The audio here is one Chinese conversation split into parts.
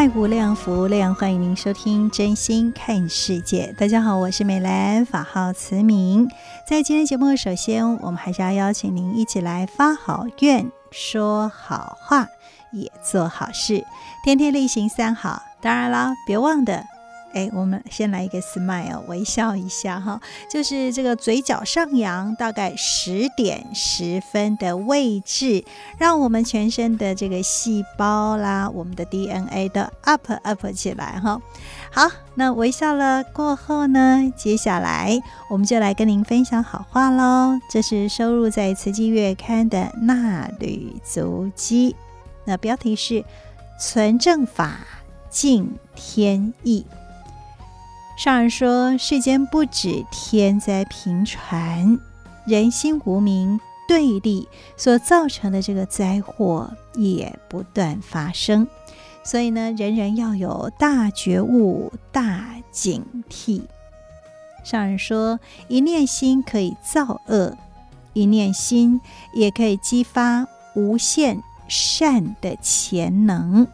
爱无量，福无量，欢迎您收听《真心看世界》。大家好，我是美兰，法号慈明。在今天节目，首先我们还是要邀请您一起来发好愿，说好话。也做好事，天天例行三好。当然啦，别忘的，哎，我们先来一个 smile，微笑一下哈，就是这个嘴角上扬，大概十点十分的位置，让我们全身的这个细胞啦，我们的 DNA 都 up up 起来哈。好，那微笑了过后呢，接下来我们就来跟您分享好话喽。这是收录在《慈济月刊》的《纳履足迹》。那标题是“存正法，敬天意”。上人说，世间不止天灾频传，人心无明对立所造成的这个灾祸也不断发生。所以呢，人人要有大觉悟、大警惕。上人说，一念心可以造恶，一念心也可以激发无限。善的潜能，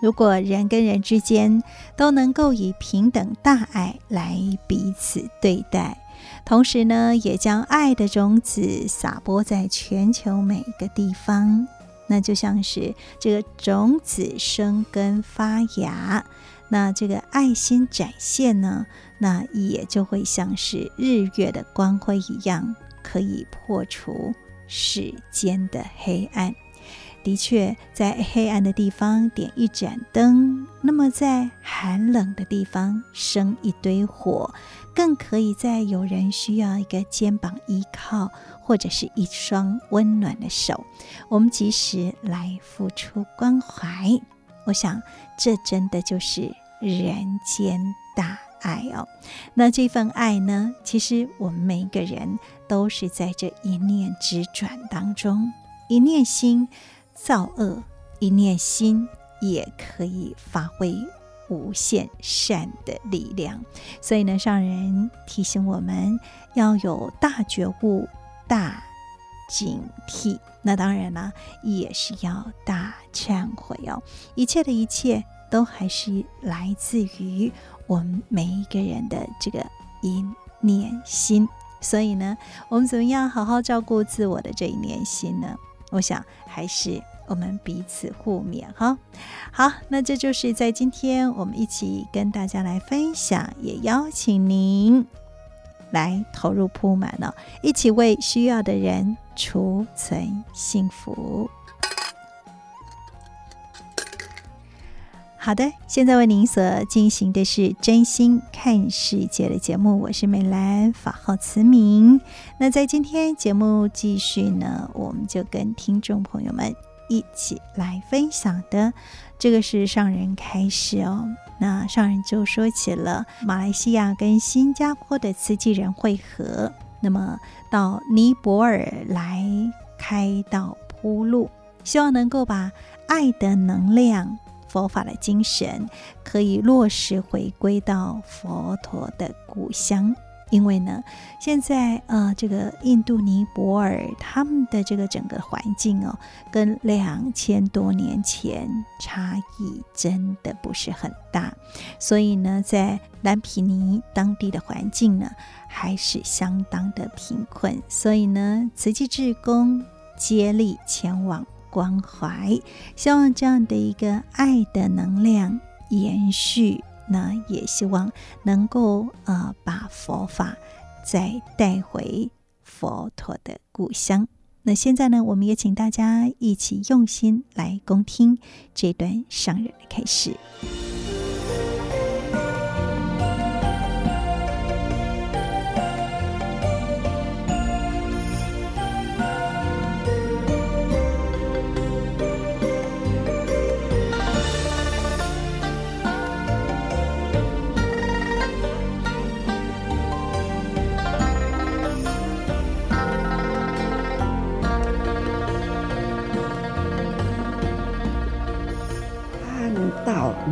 如果人跟人之间都能够以平等大爱来彼此对待，同时呢，也将爱的种子撒播在全球每一个地方，那就像是这个种子生根发芽，那这个爱心展现呢，那也就会像是日月的光辉一样，可以破除。世间的黑暗，的确，在黑暗的地方点一盏灯，那么在寒冷的地方生一堆火，更可以在有人需要一个肩膀依靠，或者是一双温暖的手，我们及时来付出关怀。我想，这真的就是人间大爱哦。那这份爱呢，其实我们每个人。都是在这一念之转当中，一念心造恶，一念心也可以发挥无限善的力量。所以呢，上人提醒我们要有大觉悟、大警惕。那当然啦，也是要大忏悔哦。一切的一切都还是来自于我们每一个人的这个一念心。所以呢，我们怎么样好好照顾自我的这一念心呢？我想还是我们彼此互勉哈。好，那这就是在今天我们一起跟大家来分享，也邀请您来投入铺满了，一起为需要的人储存幸福。好的，现在为您所进行的是真心看世界的节目，我是美兰，法号慈明。那在今天节目继续呢，我们就跟听众朋友们一起来分享的，这个是上人开始哦。那上人就说起了马来西亚跟新加坡的慈济人会合，那么到尼泊尔来开道铺路，希望能够把爱的能量。佛法的精神可以落实回归到佛陀的故乡，因为呢，现在呃，这个印度尼泊尔他们的这个整个环境哦，跟两千多年前差异真的不是很大，所以呢，在南皮尼当地的环境呢，还是相当的贫困，所以呢，慈济志工接力前往。关怀，希望这样的一个爱的能量延续，那也希望能够呃把佛法再带回佛陀的故乡。那现在呢，我们也请大家一起用心来恭听这段上人的开示。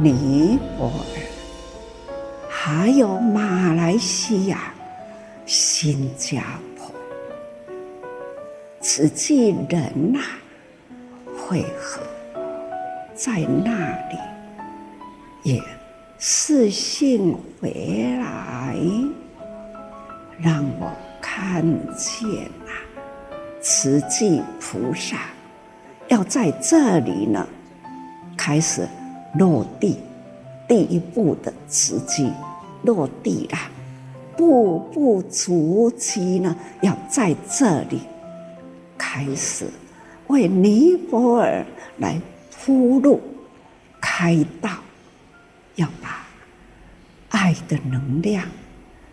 尼泊尔，还有马来西亚、新加坡，慈济人呐、会合在那里，也视讯回来，让我看见啊，慈济菩萨要在这里呢，开始。落地，第一步的慈济落地了，步步足迹呢，要在这里开始为尼泊尔来铺路、开道，要把爱的能量、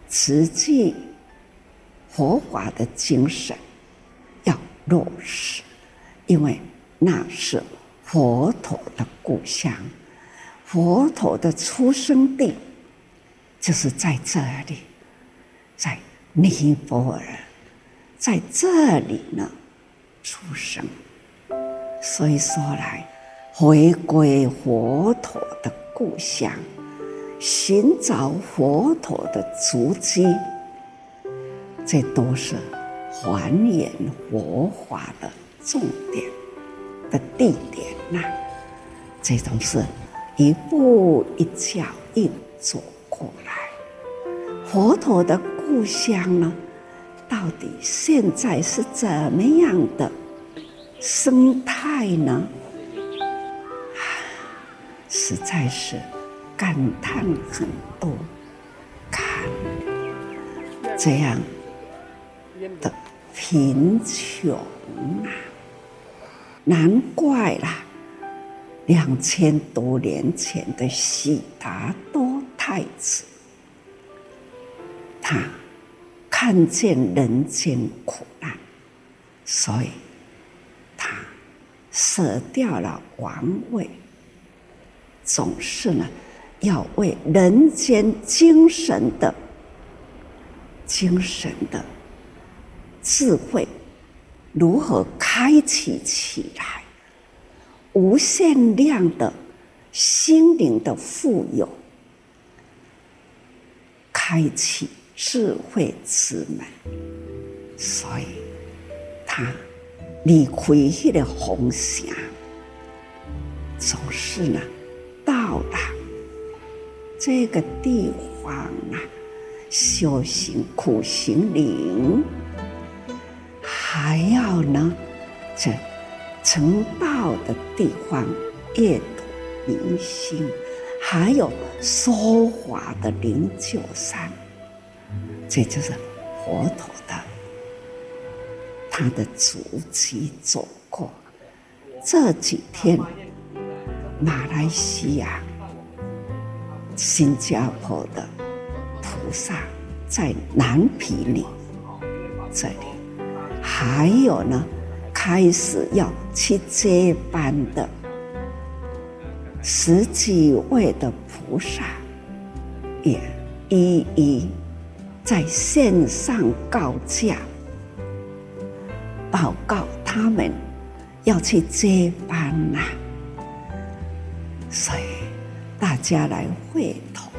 慈济佛法的精神要落实，因为那是佛陀的故乡。佛陀的出生地就是在这里，在尼泊尔，在这里呢出生。所以说来，回归佛陀的故乡，寻找佛陀的足迹，这都是还原佛法的重点的地点呐。这种是。一步一脚印走过来，佛陀的故乡呢，到底现在是怎么样的生态呢？实在是感叹很多，看这样的贫穷啊，难怪啦。两千多年前的悉达多太子，他看见人间苦难，所以他舍掉了王位，总是呢要为人间精神的、精神的智慧如何开启起来。无限量的心灵的富有，开启智慧之门，所以他离开那个红霞，总是呢到达这个地方啊，修行苦行灵，还要呢这。成道的地方，阅读明心，还有说法的灵鹫山，这就是佛陀的他的足迹走过。这几天，马来西亚、新加坡的菩萨在南皮里这里，还有呢。开始要去接班的十几位的菩萨，也一一在线上告假，报告他们要去接班呐。所以大家来会同，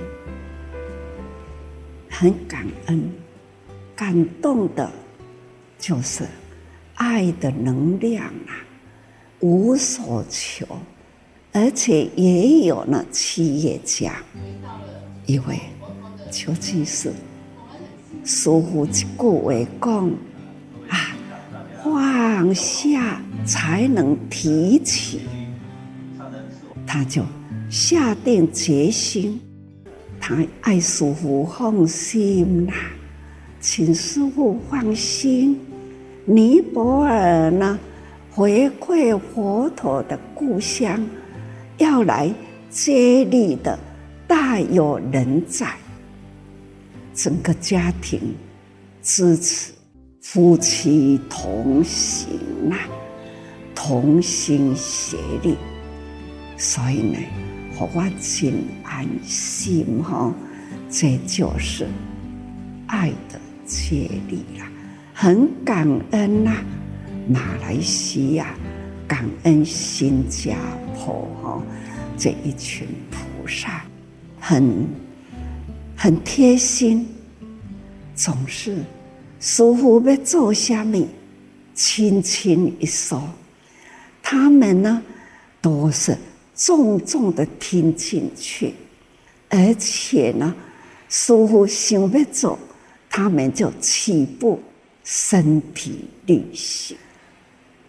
很感恩、感动的，就是。爱的能量啊，无所求，而且也有了企业家，因为究竟是师傅一句话讲啊，放下才能提起，他就下定决心他爱师傅放心啦，请师傅放心。尼泊尔呢，回馈佛陀的故乡，要来接力的大有人在，整个家庭支持，夫妻同行啊，同心协力，所以呢。我真安心哈，这就是爱的接力啦，很感恩呐，马来西亚，感恩新加坡哈，这一群菩萨，很很贴心，总是师傅要做什么，轻轻一说，他们呢都是。重重的听进去，而且呢，师傅想要走，他们就起步，身体力行。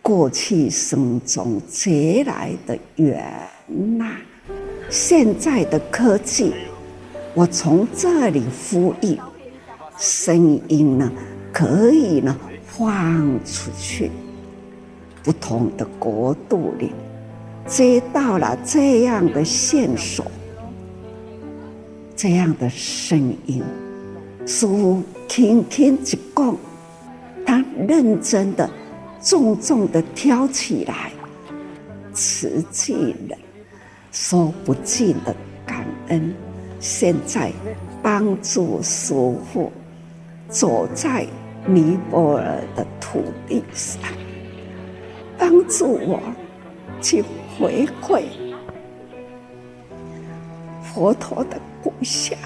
过去生中结来的缘呐、现在的科技，我从这里呼吁，声音呢，可以呢放出去，不同的国度里。接到了这样的线索，这样的声音，师父轻轻一讲，认真的、重重的挑起来，慈济人说不尽的感恩。现在帮助师父走在尼泊尔的土地上，帮助我去。回馈佛陀的故乡，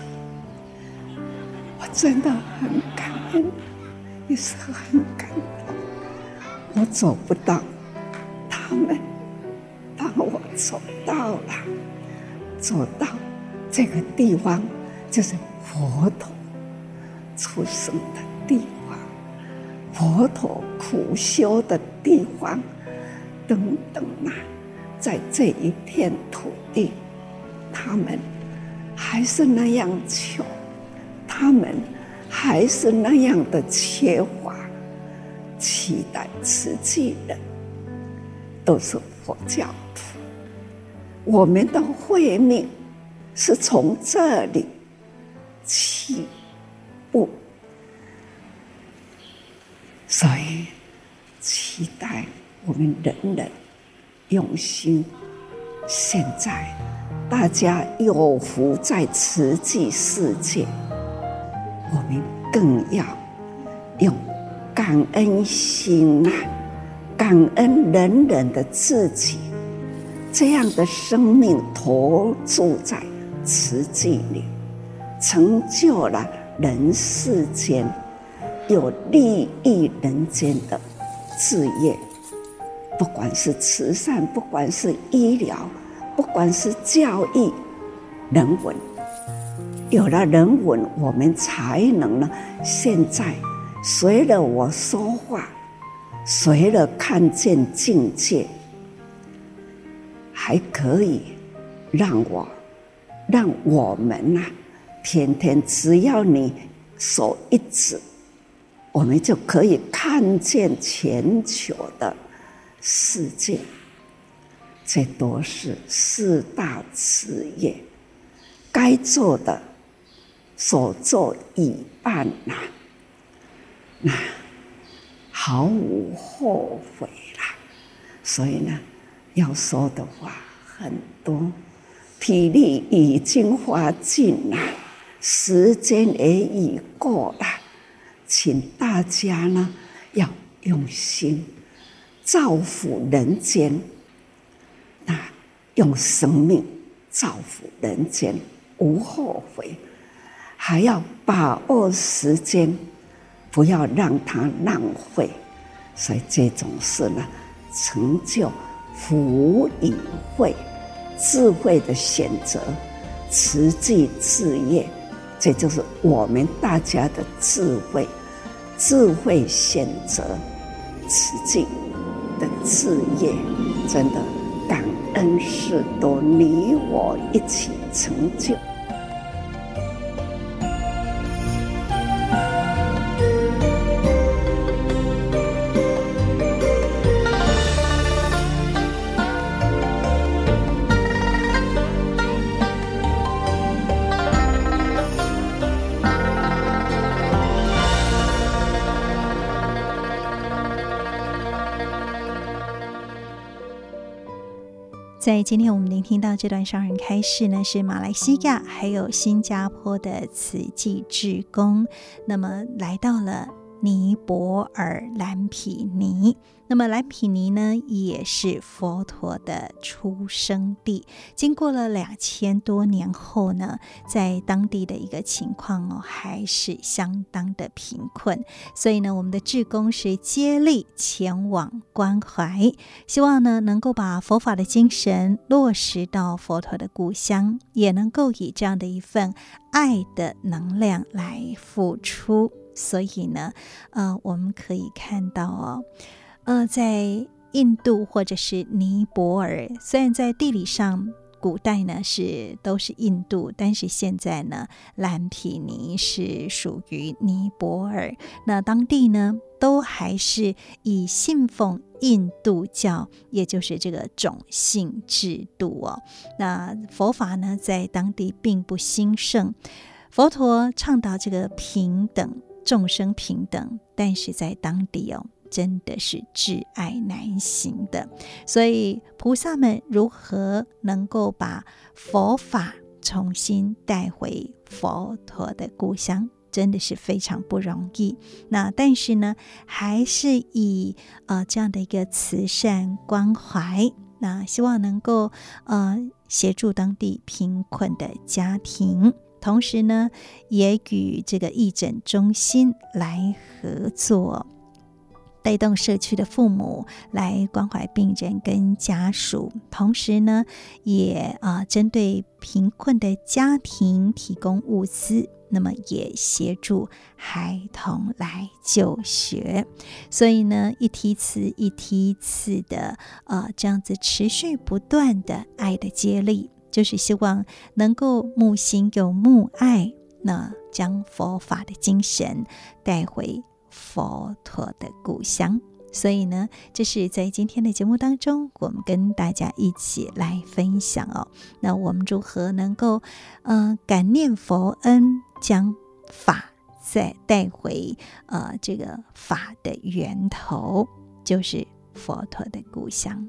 我真的很感恩，有时候很感动。我走不到，他们帮我走到了，走到这个地方，就是佛陀出生的地方，佛陀苦修的地方，等等啊。在这一片土地，他们还是那样穷，他们还是那样的缺乏，期待慈济人都是佛教徒。我们的慧命是从这里起步，所以期待我们人人。用心，现在大家有福在慈济世界，我们更要用感恩心啊，感恩人人的自己，这样的生命投注在慈济里，成就了人世间有利益人间的事业。不管是慈善，不管是医疗，不管是教育，人文，有了人文，我们才能呢。现在随着我说话，随着看见境界，还可以让我，让我们呐，天天只要你手一指，我们就可以看见全球的。世界，这都是四大事业该做的，所做已办呐，那毫无后悔啦。所以呢，要说的话很多，体力已经花尽了，时间也已过了，请大家呢要用心。造福人间，那用生命造福人间，无后悔，还要把握时间，不要让它浪费。所以这种事呢，成就福与慧，智慧的选择，慈济事业，这就是我们大家的智慧，智慧选择慈济。的事业，真的感恩是都你我一起成就。在今天我们聆听到这段商人开示呢，是马来西亚还有新加坡的慈济志工，那么来到了尼泊尔蓝皮尼。那么蓝毗尼呢，也是佛陀的出生地。经过了两千多年后呢，在当地的一个情况哦，还是相当的贫困。所以呢，我们的志工是接力前往关怀，希望呢能够把佛法的精神落实到佛陀的故乡，也能够以这样的一份爱的能量来付出。所以呢，呃，我们可以看到哦。呃，在印度或者是尼泊尔，虽然在地理上古代呢是都是印度，但是现在呢，蓝毗尼是属于尼泊尔。那当地呢，都还是以信奉印度教，也就是这个种姓制度哦。那佛法呢，在当地并不兴盛。佛陀倡导这个平等，众生平等，但是在当地哦。真的是至爱难行的，所以菩萨们如何能够把佛法重新带回佛陀的故乡，真的是非常不容易。那但是呢，还是以呃这样的一个慈善关怀，那希望能够呃协助当地贫困的家庭，同时呢，也与这个义诊中心来合作。带动社区的父母来关怀病人跟家属，同时呢，也啊针对贫困的家庭提供物资，那么也协助孩童来就学。所以呢，一梯次一梯次的啊这样子持续不断的爱的接力，就是希望能够木心有木爱，那将佛法的精神带回。佛陀的故乡，所以呢，这是在今天的节目当中，我们跟大家一起来分享哦。那我们如何能够，呃，感念佛恩，将法再带回，呃，这个法的源头，就是佛陀的故乡。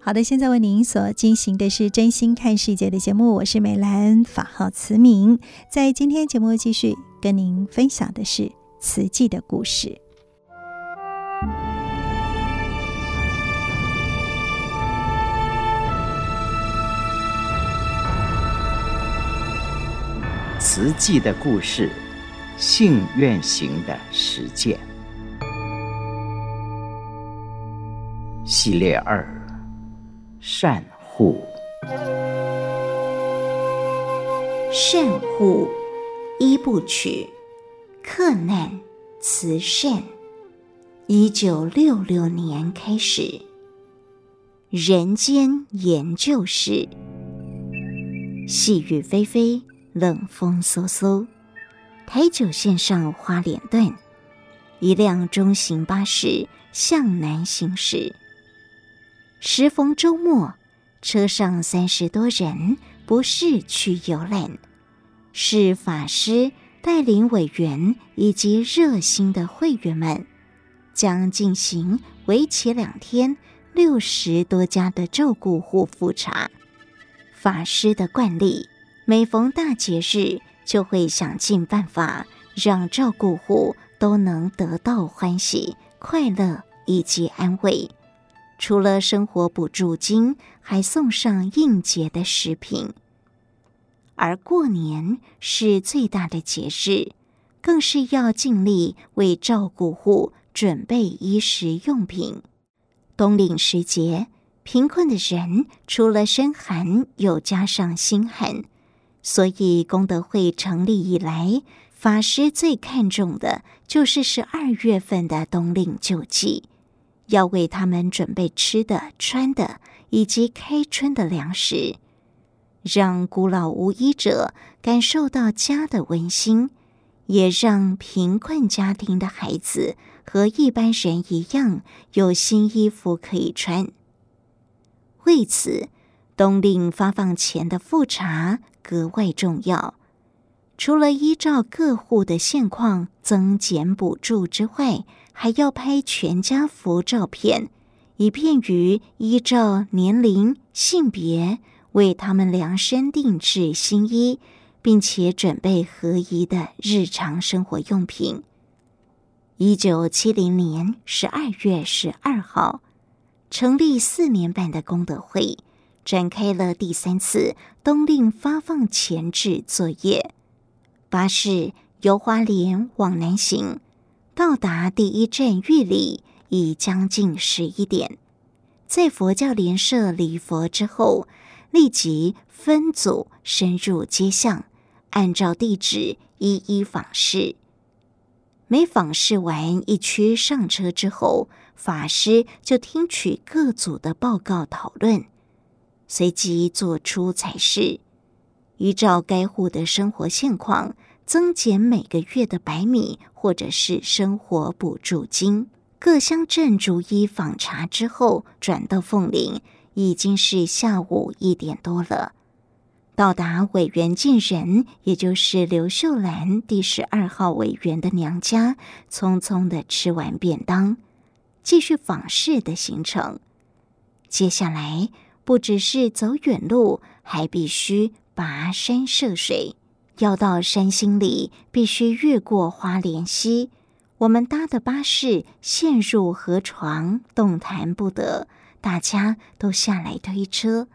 好的，现在为您所进行的是真心看世界的节目，我是美兰，法号慈明。在今天节目继续跟您分享的是。慈济的故事。慈济的故事，信愿行的实践。系列二：善护。善护一部曲。克难慈善，一九六六年开始。人间研究室，细雨霏霏，冷风嗖嗖。台九线上花莲段，一辆中型巴士向南行驶。时逢周末，车上三十多人，不是去游览，是法师。带领委员以及热心的会员们，将进行为期两天、六十多家的照顾户复查。法师的惯例，每逢大节日，就会想尽办法让照顾户都能得到欢喜、快乐以及安慰。除了生活补助金，还送上应节的食品。而过年是最大的节日，更是要尽力为照顾户准备衣食用品。冬令时节，贫困的人除了身寒，又加上心寒，所以功德会成立以来，法师最看重的就是十二月份的冬令救济，要为他们准备吃的、穿的，以及开春的粮食。让孤老无依者感受到家的温馨，也让贫困家庭的孩子和一般人一样有新衣服可以穿。为此，冬令发放前的复查格外重要。除了依照各户的现况增减补助之外，还要拍全家福照片，以便于依照年龄、性别为他们量身定制新衣，并且准备合宜的日常生活用品。一九七零年十二月十二号，成立四年半的功德会，展开了第三次冬令发放前置作业。巴士由花莲往南行，到达第一站玉里已将近十一点。在佛教莲社礼佛之后，立即分组深入街巷，按照地址一一访视。每访视完一区上车之后，法师就听取各组的报告讨论，随即做出裁示，依照该户的生活现况，增减每个月的白米或者是生活补助金。各乡镇逐一访查之后，转到凤林，已经是下午一点多了。到达委员进人，也就是刘秀兰第十二号委员的娘家，匆匆的吃完便当，继续访视的行程。接下来不只是走远路，还必须跋山涉水，要到山心里，必须越过花莲溪。我们搭的巴士陷入河床，动弹不得，大家都下来推车。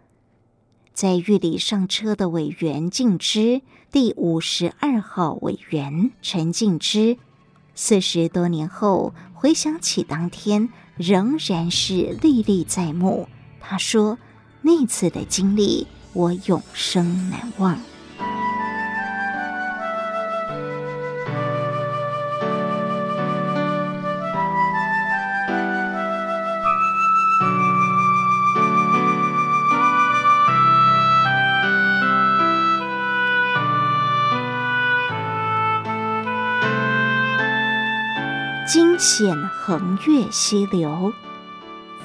在玉里上车的委员静之，第五十二号委员陈静之，四十多年后回想起当天，仍然是历历在目。他说：“那次的经历，我永生难忘。”惊险横越溪流，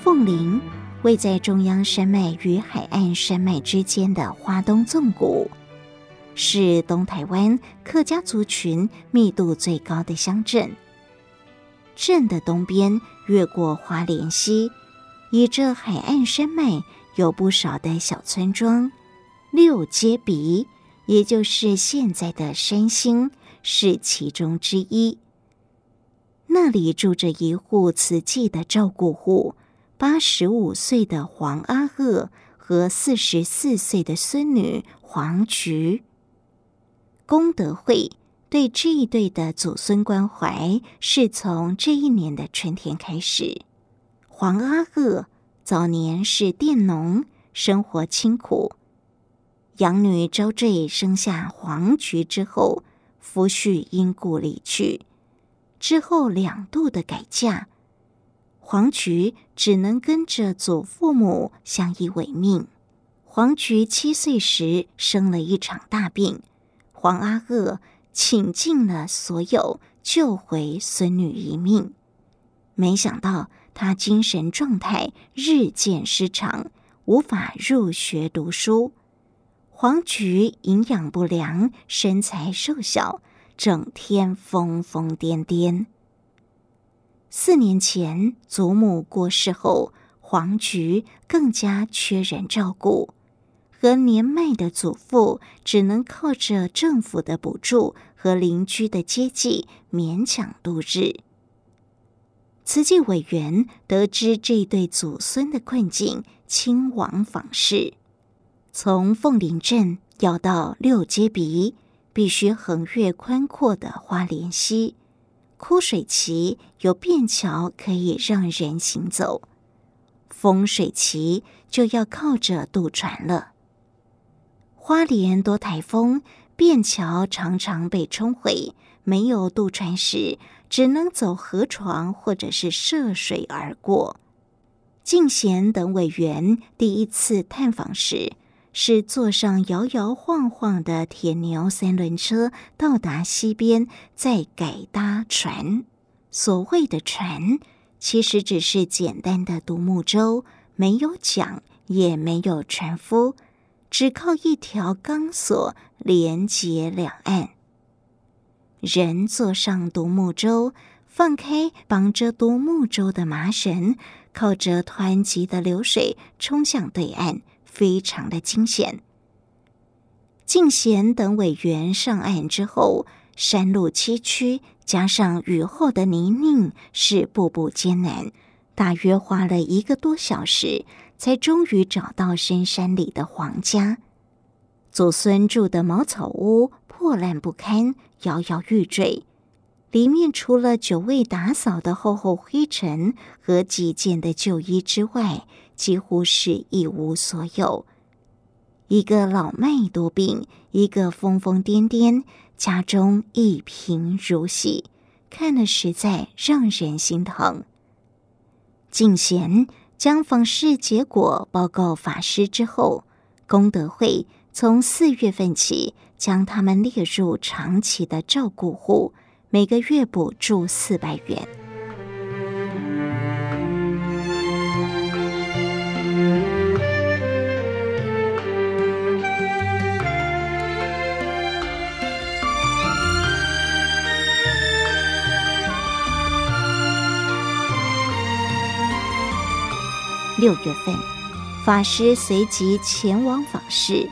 凤林位在中央山脉与海岸山脉之间的花东纵谷，是东台湾客家族群密度最高的乡镇。镇的东边越过花莲溪，依着海岸山脉有不少的小村庄。六街鼻，也就是现在的山兴，是其中之一。那里住着一户慈济的照顾户，八十五岁的黄阿鹤和四十四岁的孙女黄菊。功德会对这一对的祖孙关怀，是从这一年的春天开始。黄阿鹤早年是佃农，生活清苦。养女招赘生下黄菊之后，夫婿因故离去。之后两度的改嫁，黄菊只能跟着祖父母相依为命。黄菊七岁时生了一场大病，黄阿鹤倾尽了所有救回孙女一命。没想到她精神状态日渐失常，无法入学读书。黄菊营养不良，身材瘦小。整天疯疯癫癫。四年前祖母过世后，黄菊更加缺人照顾，和年迈的祖父只能靠着政府的补助和邻居的接济勉强度日。慈济委员得知这对祖孙的困境，亲往访视，从凤林镇要到六街鼻。必须横越宽阔的花莲溪，枯水期有便桥可以让人行走，丰水期就要靠着渡船了。花莲多台风，便桥常常被冲毁，没有渡船时，只能走河床或者是涉水而过。敬贤等委员第一次探访时，是坐上摇摇晃晃的铁牛三轮车到达溪边，再改搭船。所谓的船，其实只是简单的独木舟，没有桨，也没有船夫，只靠一条钢索连接两岸。人坐上独木舟，放开绑着独木舟的麻绳，靠着湍急的流水冲向对岸，非常的惊险。敬贤等委员上岸之后，山路崎岖，加上雨后的泥泞，是步步艰难。大约花了一个多小时，才终于找到深山里的黄家。祖孙住的茅草屋破烂不堪，摇摇欲坠。里面除了久未打扫的厚厚灰尘和几件的旧衣之外，几乎是一无所有。一个老迈多病，一个疯疯癫癫，家中一贫如洗，看了实在让人心疼。敬贤将访视结果报告法师之后，功德会从四月份起将他们列入长期的照顾户。每个月补助四百元。六月份，法师随即前往访视，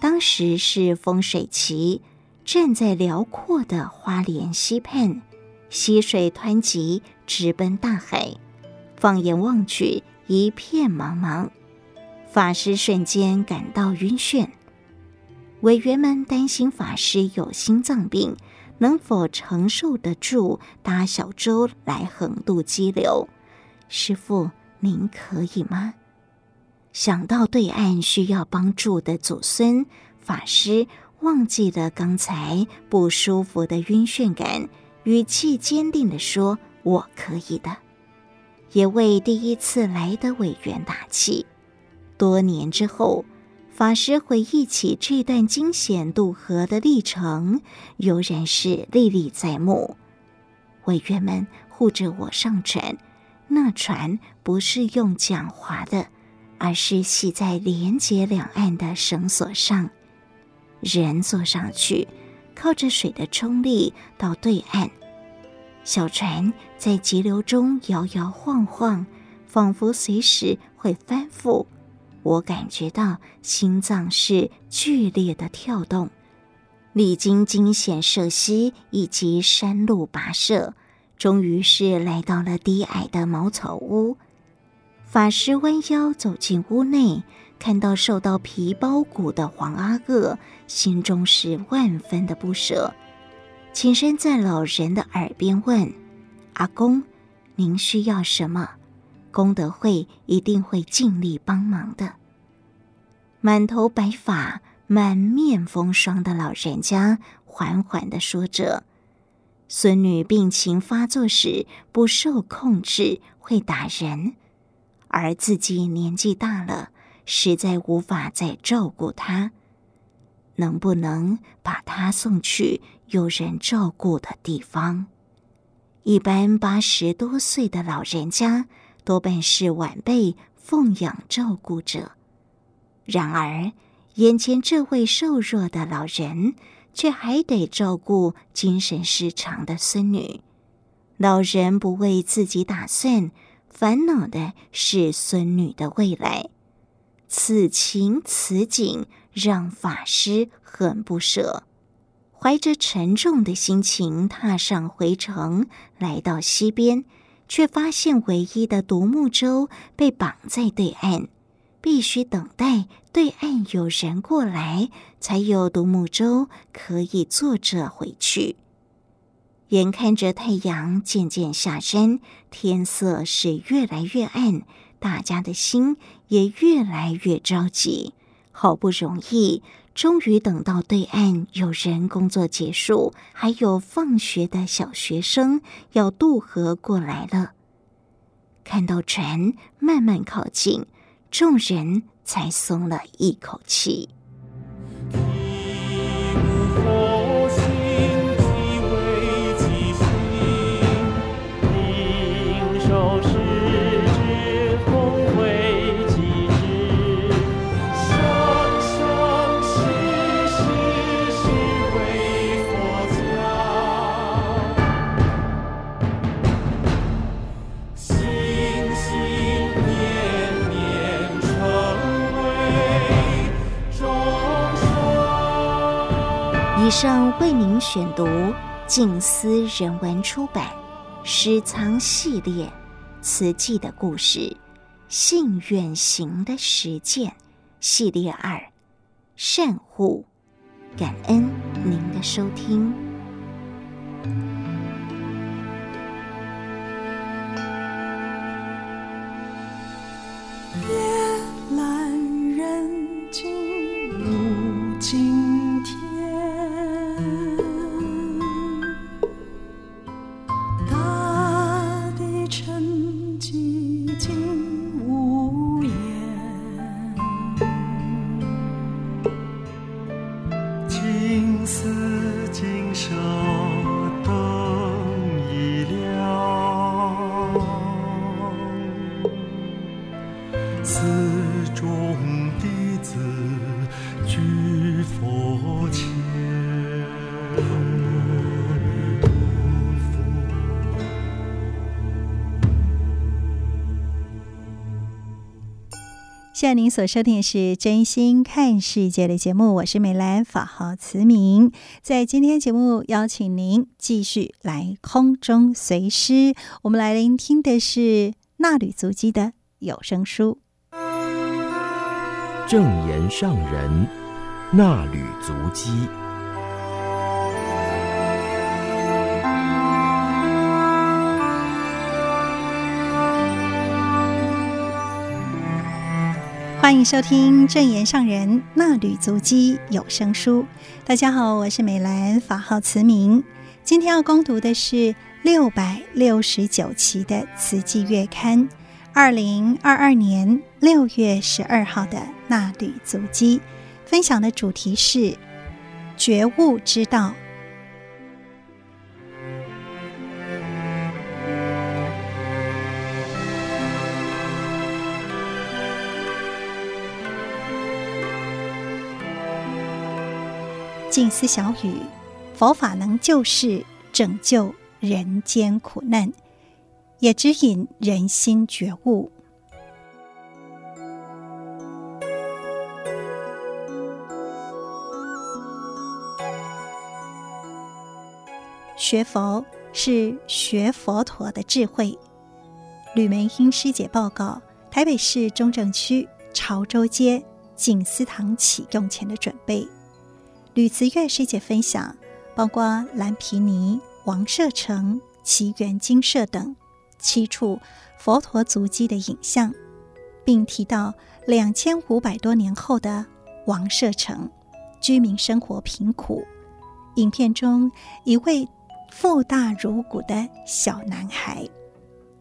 当时是风水期。站在辽阔的花莲溪畔，溪水湍急，直奔大海。放眼望去，一片茫茫。法师瞬间感到晕眩。委员们担心法师有心脏病，能否承受得住搭小舟来横渡激流？师傅，您可以吗？想到对岸需要帮助的祖孙，法师。忘记了刚才不舒服的晕眩感，语气坚定地说：“我可以的。”也为第一次来的委员打气。多年之后，法师回忆起这段惊险渡河的历程，悠然是历历在目。委员们护着我上船，那船不是用桨划的，而是系在连接两岸的绳索上。人坐上去，靠着水的冲力到对岸。小船在急流中摇摇晃晃，仿佛随时会翻覆。我感觉到心脏是剧烈的跳动。历经惊险涉溪以及山路跋涉，终于是来到了低矮的茅草屋。法师弯腰走进屋内。看到瘦到皮包骨的黄阿哥，心中是万分的不舍，起身在老人的耳边问：“阿公，您需要什么？功德会一定会尽力帮忙的。”满头白发、满面风霜的老人家缓缓的说着：“孙女病情发作时不受控制，会打人，而自己年纪大了。”实在无法再照顾她，能不能把她送去有人照顾的地方？一般八十多岁的老人家多半是晚辈奉养照顾者，然而眼前这位瘦弱的老人却还得照顾精神失常的孙女。老人不为自己打算，烦恼的是孙女的未来。此情此景让法师很不舍，怀着沉重的心情踏上回程，来到溪边，却发现唯一的独木舟被绑在对岸，必须等待对岸有人过来，才有独木舟可以坐着回去。眼看着太阳渐渐下山，天色是越来越暗。大家的心也越来越着急，好不容易，终于等到对岸有人工作结束，还有放学的小学生要渡河过来了。看到船慢慢靠近，众人才松了一口气。keep 静思人文出版《诗藏系列词记的故事：信远行的实践系列二》，善护，感恩您的收听。现在您所收听的是《真心看世界》的节目，我是美兰，法号慈明。在今天节目，邀请您继续来空中随师，我们来聆听的是衲履足迹的有声书。正言上人衲履足迹。欢迎收听正言上人衲履足迹有声书。大家好，我是美兰，法号慈明。今天要攻读的是六百六十九期的《慈济月刊》，二零二二年六月十二号的衲履足迹。分享的主题是觉悟之道。静思小语：佛法能救世，拯救人间苦难，也指引人心觉悟。学佛是学佛陀的智慧。吕梅英师姐报告：台北市中正区潮州街静思堂启用前的准备。吕慈月师姐分享，包括蓝毗尼、王舍城、奇园精舍等七处佛陀足迹的影像，并提到两千五百多年后的王舍城，居民生活贫苦。影片中一位腹大如鼓的小男孩，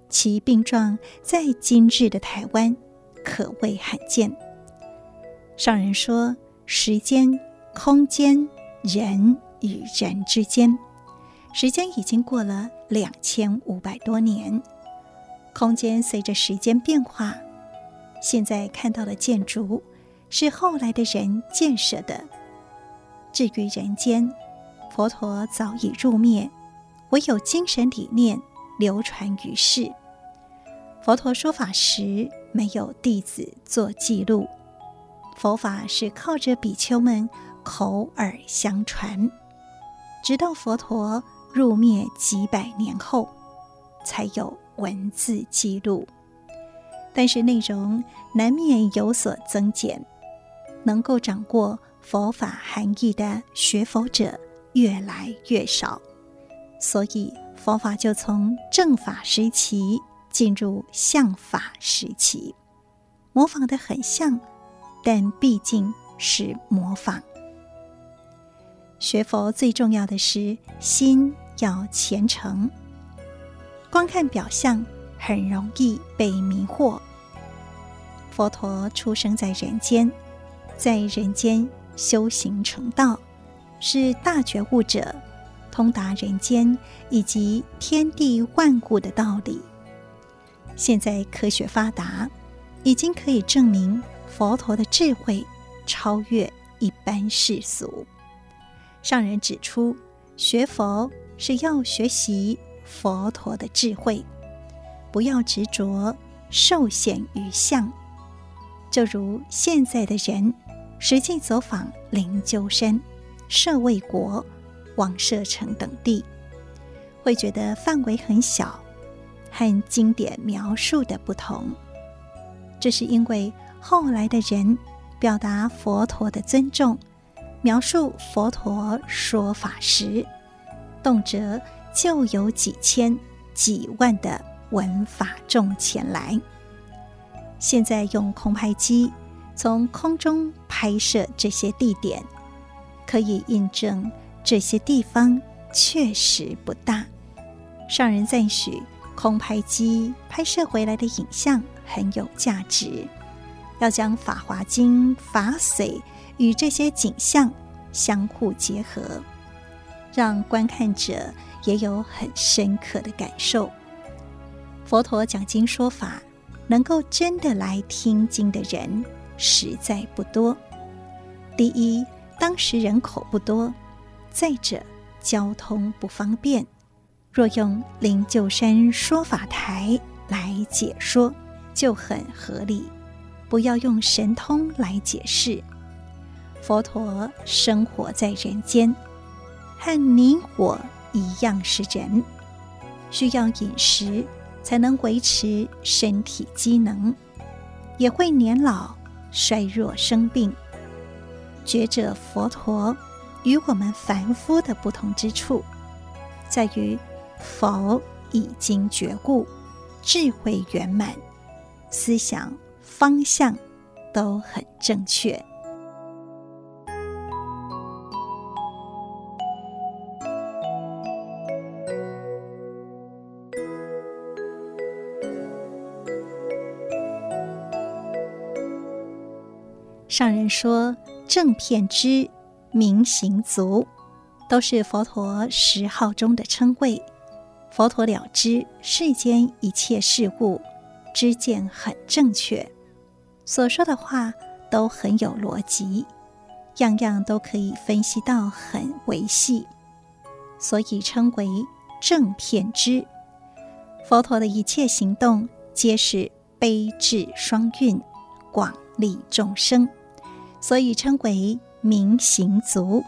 其病状在今日的台湾可谓罕见。上人说，时间。空间，人与人之间，时间已经过了两千五百多年，空间随着时间变化。现在看到的建筑是后来的人建设的。至于人间，佛陀早已入灭，唯有精神理念流传于世。佛陀说法时，没有弟子做记录，佛法是靠着比丘们。口耳相传，直到佛陀入灭几百年后，才有文字记录。但是内容难免有所增减，能够掌握佛法含义的学佛者越来越少，所以佛法就从正法时期进入像法时期，模仿的很像，但毕竟是模仿。学佛最重要的是心要虔诚，光看表象很容易被迷惑。佛陀出生在人间，在人间修行成道，是大觉悟者，通达人间以及天地万物的道理。现在科学发达，已经可以证明佛陀的智慧超越一般世俗。上人指出，学佛是要学习佛陀的智慧，不要执着受限于相。就如现在的人实际走访灵鹫山，舍卫国、王舍城等地，会觉得范围很小，和经典描述的不同。这是因为后来的人表达佛陀的尊重，描述佛陀说法时，动辄就有几千、几万的闻法众前来。现在用空拍机从空中拍摄这些地点，可以印证这些地方确实不大。上人赞许空拍机拍摄回来的影像很有价值，要将《法华经》法髓与这些景象相互结合。让观看者也有很深刻的感受。佛陀讲经说法，能够真的来听经的人实在不多。第一，当时人口不多；再者，交通不方便。若用灵鹫山说法台来解说，就很合理。不要用神通来解释。佛陀生活在人间。和你我一样是人，需要饮食才能维持身体机能，也会年老、衰弱、生病。觉者佛陀与我们凡夫的不同之处，在于佛已经觉悟，智慧圆满，思想方向都很正确。上人说：“正片之、明行足，都是佛陀十号中的称谓。佛陀了知世间一切事物，知见很正确，所说的话都很有逻辑，样样都可以分析到很维细，所以称为正片之。佛陀的一切行动，皆是悲智双运，广利众生。”所以称为明行足。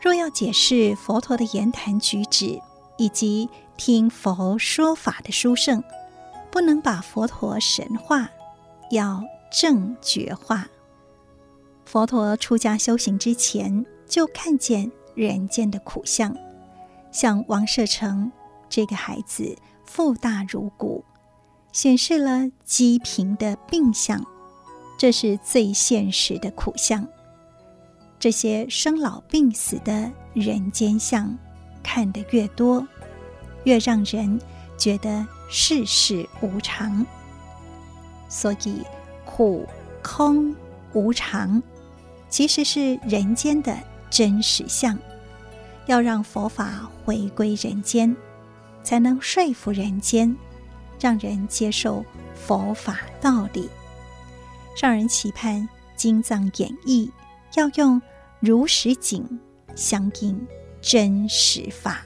若要解释佛陀的言谈举止，以及听佛说法的殊胜，不能把佛陀神化，要正觉化。佛陀出家修行之前，就看见人间的苦相，像王舍城这个孩子腹大如鼓，显示了饥贫的病相。这是最现实的苦相。这些生老病死的人间相，看得越多，越让人觉得世事无常。所以苦、空、无常，其实是人间的真实相。要让佛法回归人间，才能说服人间，让人接受佛法道理。上人期盼经藏演绎要用如实景相应真实法，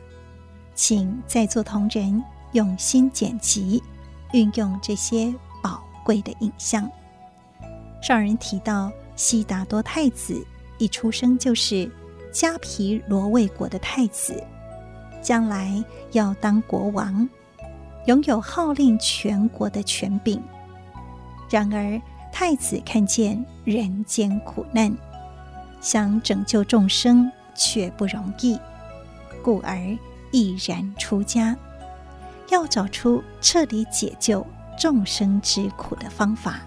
请在座同仁用心剪辑，运用这些宝贵的影像。上人提到悉达多太子一出生就是迦毗罗卫国的太子，将来要当国王，拥有号令全国的权柄。然而，太子看见人间苦难，想拯救众生却不容易，故而毅然出家，要找出彻底解救众生之苦的方法。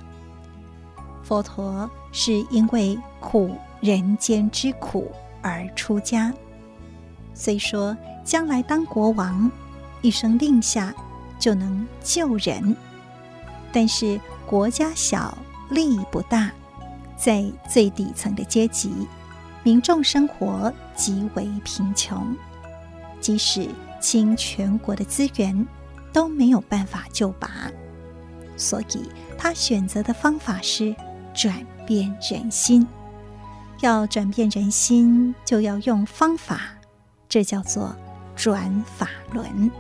佛陀是因为苦人间之苦而出家，虽说将来当国王，一声令下就能救人，但是国家小。利益不大，在最底层的阶级，民众生活极为贫穷，即使倾全国的资源，都没有办法救拔。所以他选择的方法是转变人心。要转变人心，就要用方法，这叫做转法轮。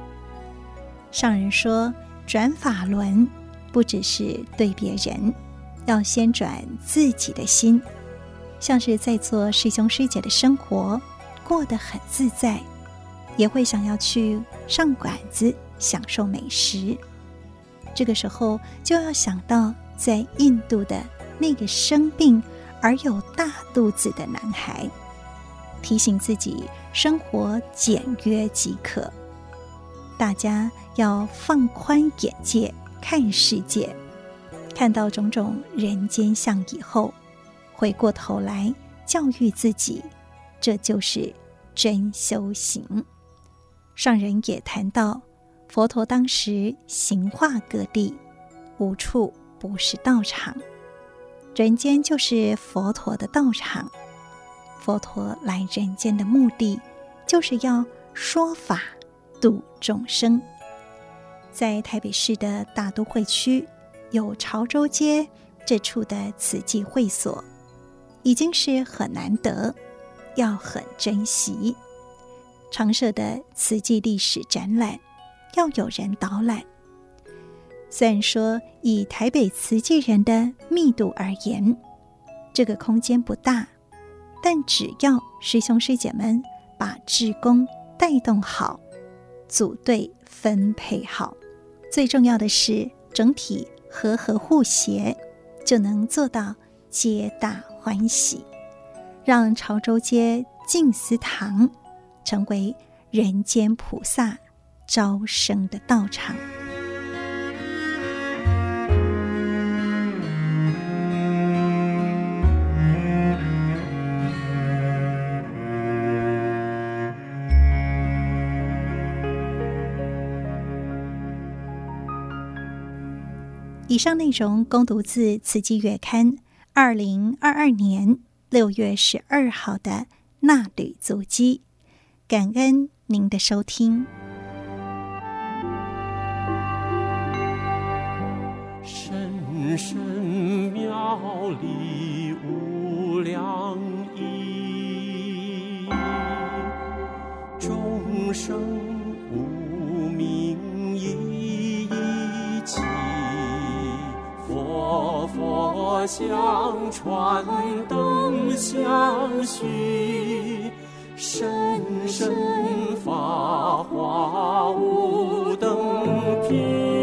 上人说，转法轮不只是对别人。要先转自己的心，像是在做师兄师姐的生活，过得很自在，也会想要去上馆子享受美食。这个时候就要想到在印度的那个生病而有大肚子的男孩，提醒自己生活简约即可。大家要放宽眼界，看世界，看到种种人间相以后，回过头来教育自己，这就是真修行。上人也谈到，佛陀当时行化各地，无处不是道场，人间就是佛陀的道场。佛陀来人间的目的，就是要说法度众生。在台北市的大都会区，有潮州街这处的瓷器会所，已经是很难得，要很珍惜。常设的瓷器历史展览，要有人导览。虽然说以台北瓷器人的密度而言，这个空间不大，但只要师兄师姐们把志工带动好，组队分配好，最重要的是整体和和互协，就能做到皆大欢喜，让潮州街静思堂成为人间菩萨招生的道场。以上内容供读自《慈济月刊》二零二二年六月十二号的衲履足迹，感恩您的收听。深深妙理无量意，众生佛佛相传灯相续。深深法华无等品。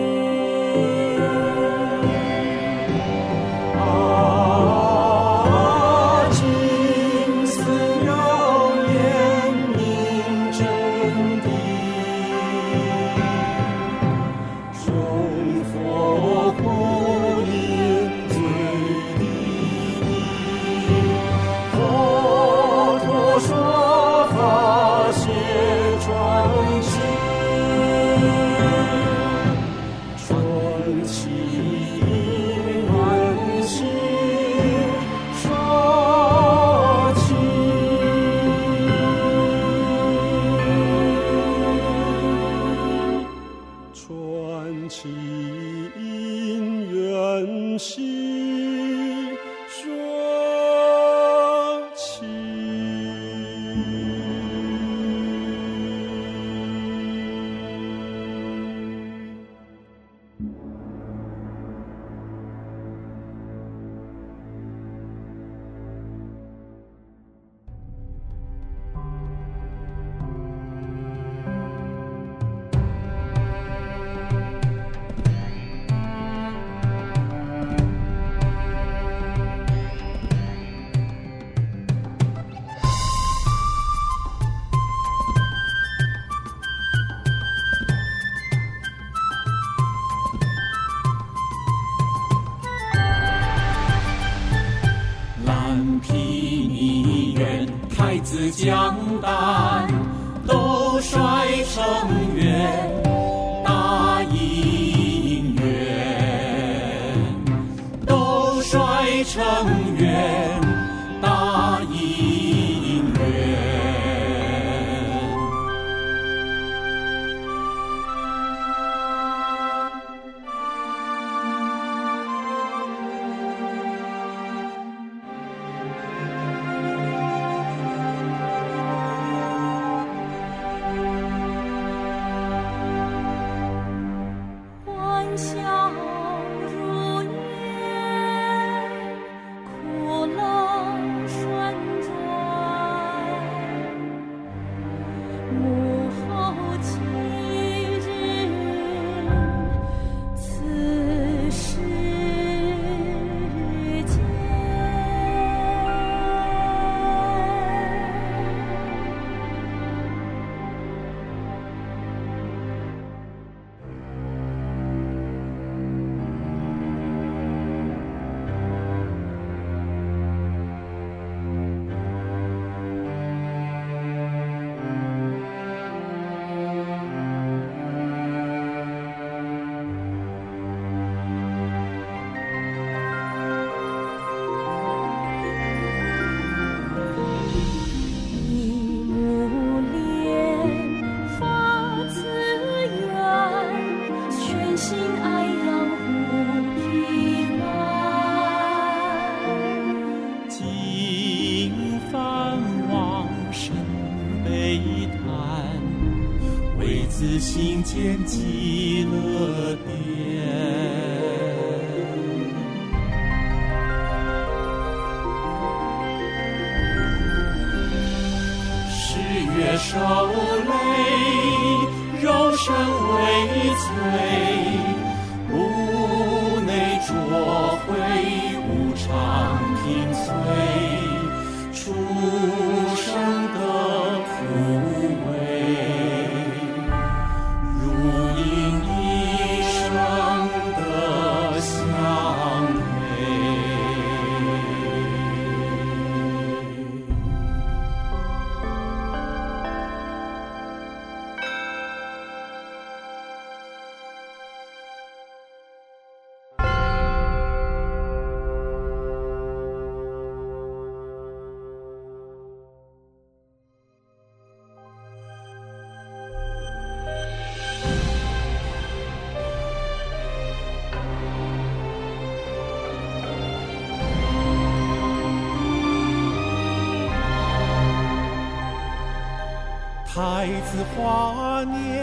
太子华年，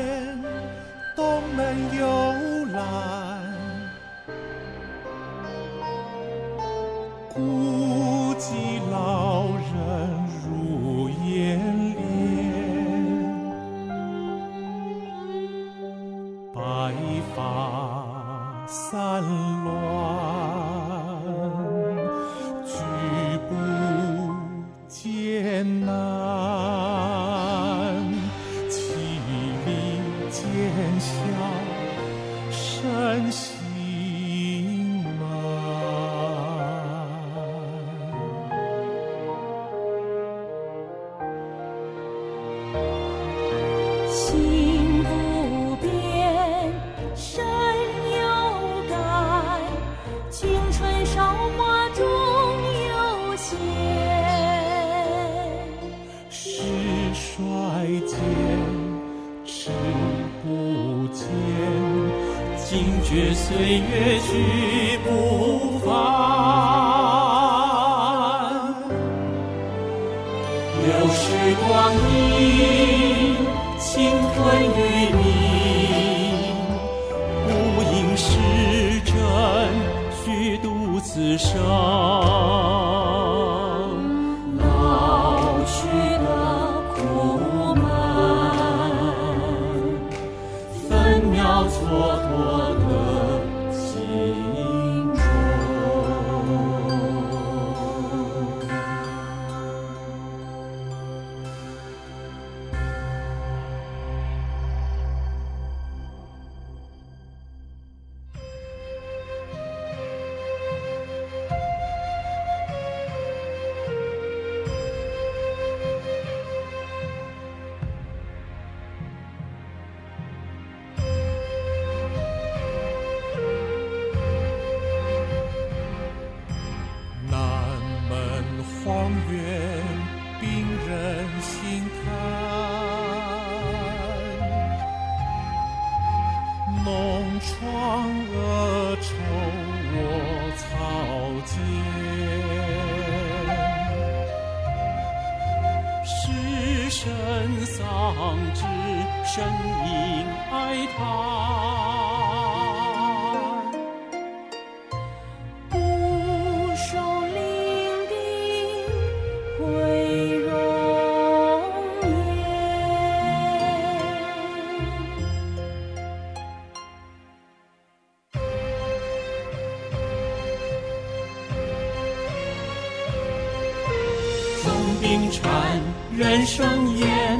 惊觉岁月去不返，流逝光阴，青春与你，不应是真，虚度此生。星船，人生烟。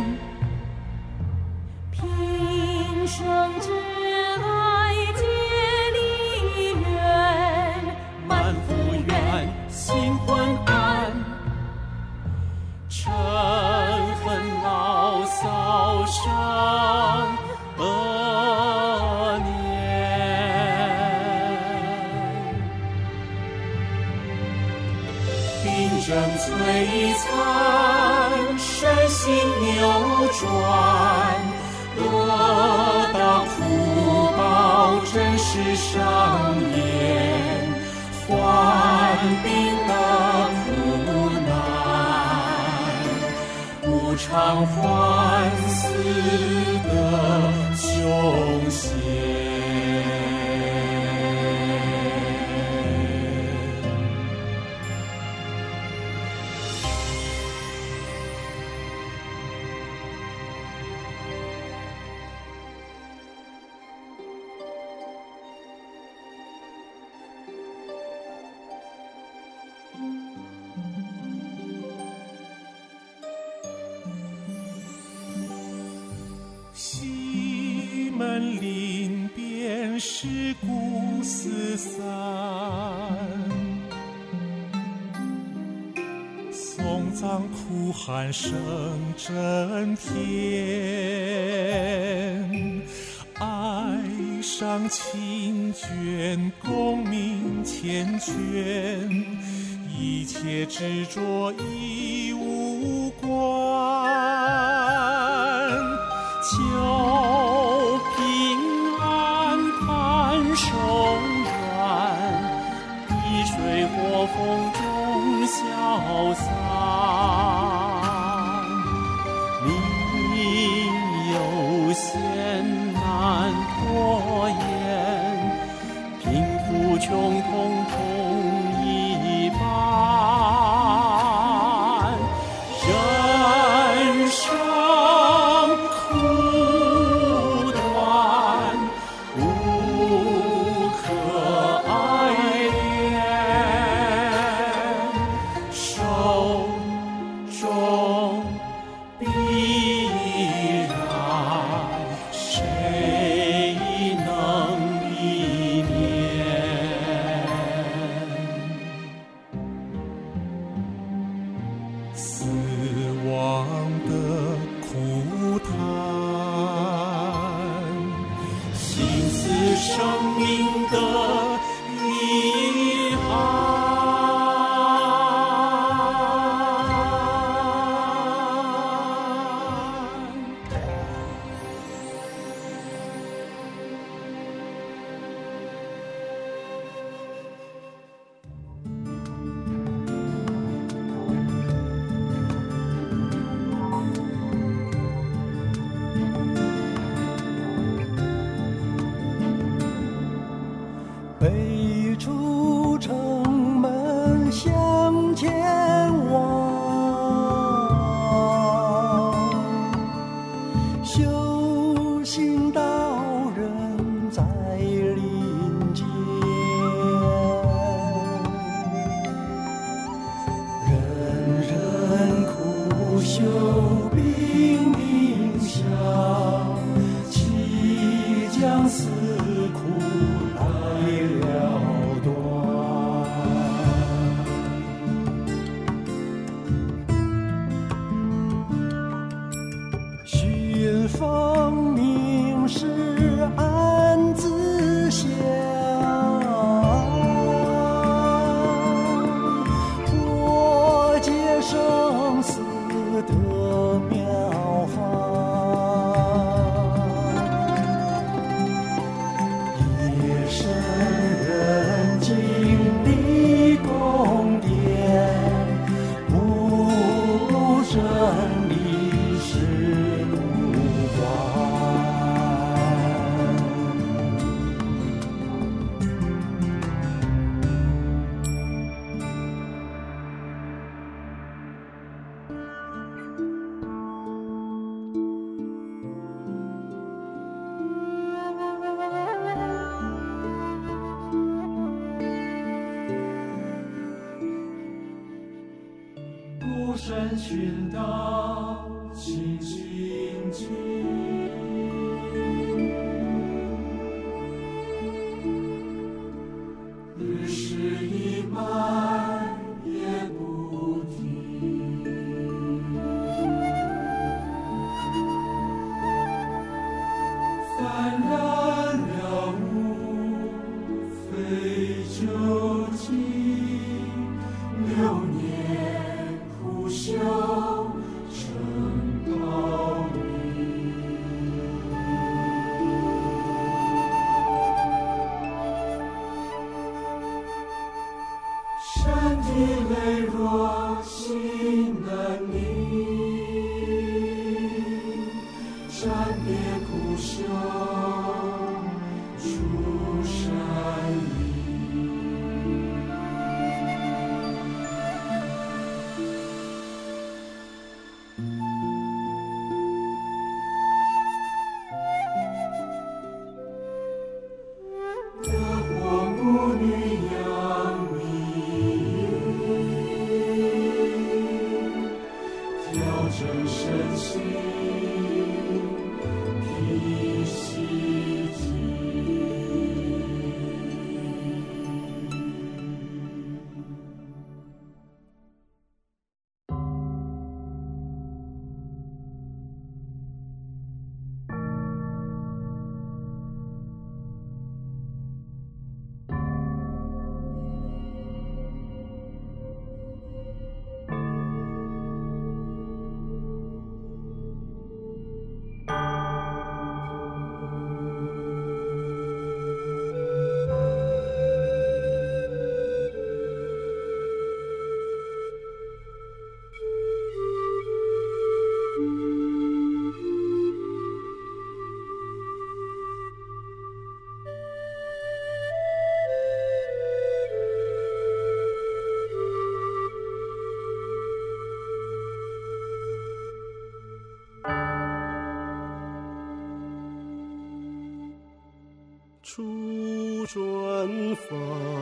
转，得到福报真实上演，患病的苦难，无常欢思的凶险。声震天爱上清卷功名缱绻一切执着已无关。不兵冥想，岂将死？春风。